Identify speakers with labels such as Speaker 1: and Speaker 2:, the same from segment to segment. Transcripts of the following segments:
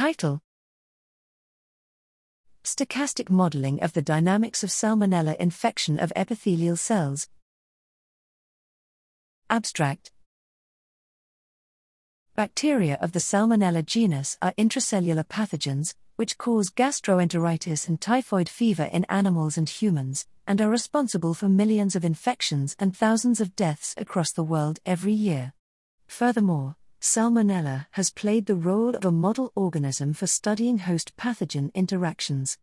Speaker 1: Title Stochastic Modeling of the Dynamics of Salmonella Infection of Epithelial Cells. Abstract Bacteria of the Salmonella genus are intracellular pathogens, which cause gastroenteritis and typhoid fever in animals and humans, and are responsible for millions of infections and thousands of deaths across the world every year. Furthermore, Salmonella has played the role of a model organism for studying host pathogen interactions.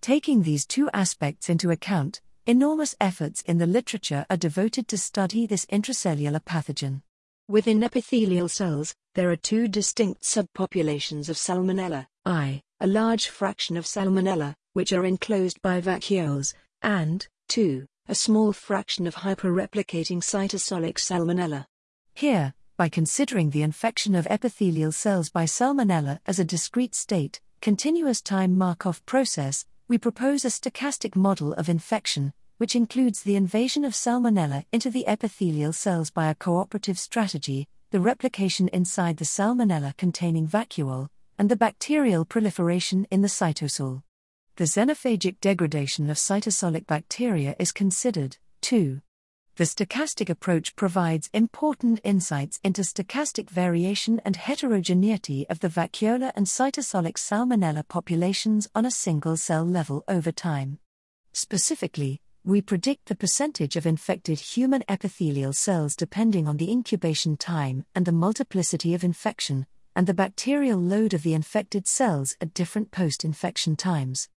Speaker 1: Taking these two aspects into account, enormous efforts in the literature are devoted to study this intracellular pathogen.
Speaker 2: Within epithelial cells, there are two distinct subpopulations of Salmonella I, a large fraction of Salmonella, which are enclosed by vacuoles, and 2, a small fraction of hyperreplicating cytosolic Salmonella.
Speaker 1: Here, by considering the infection of epithelial cells by Salmonella as a discrete state, continuous time Markov process, we propose a stochastic model of infection, which includes the invasion of Salmonella into the epithelial cells by a cooperative strategy, the replication inside the Salmonella containing vacuole, and the bacterial proliferation in the cytosol. The xenophagic degradation of cytosolic bacteria is considered, too. The stochastic approach provides important insights into stochastic variation and heterogeneity of the vacuolar and cytosolic salmonella populations on a single cell level over time. Specifically, we predict the percentage of infected human epithelial cells depending on the incubation time and the multiplicity of infection, and the bacterial load of the infected cells at different post infection times.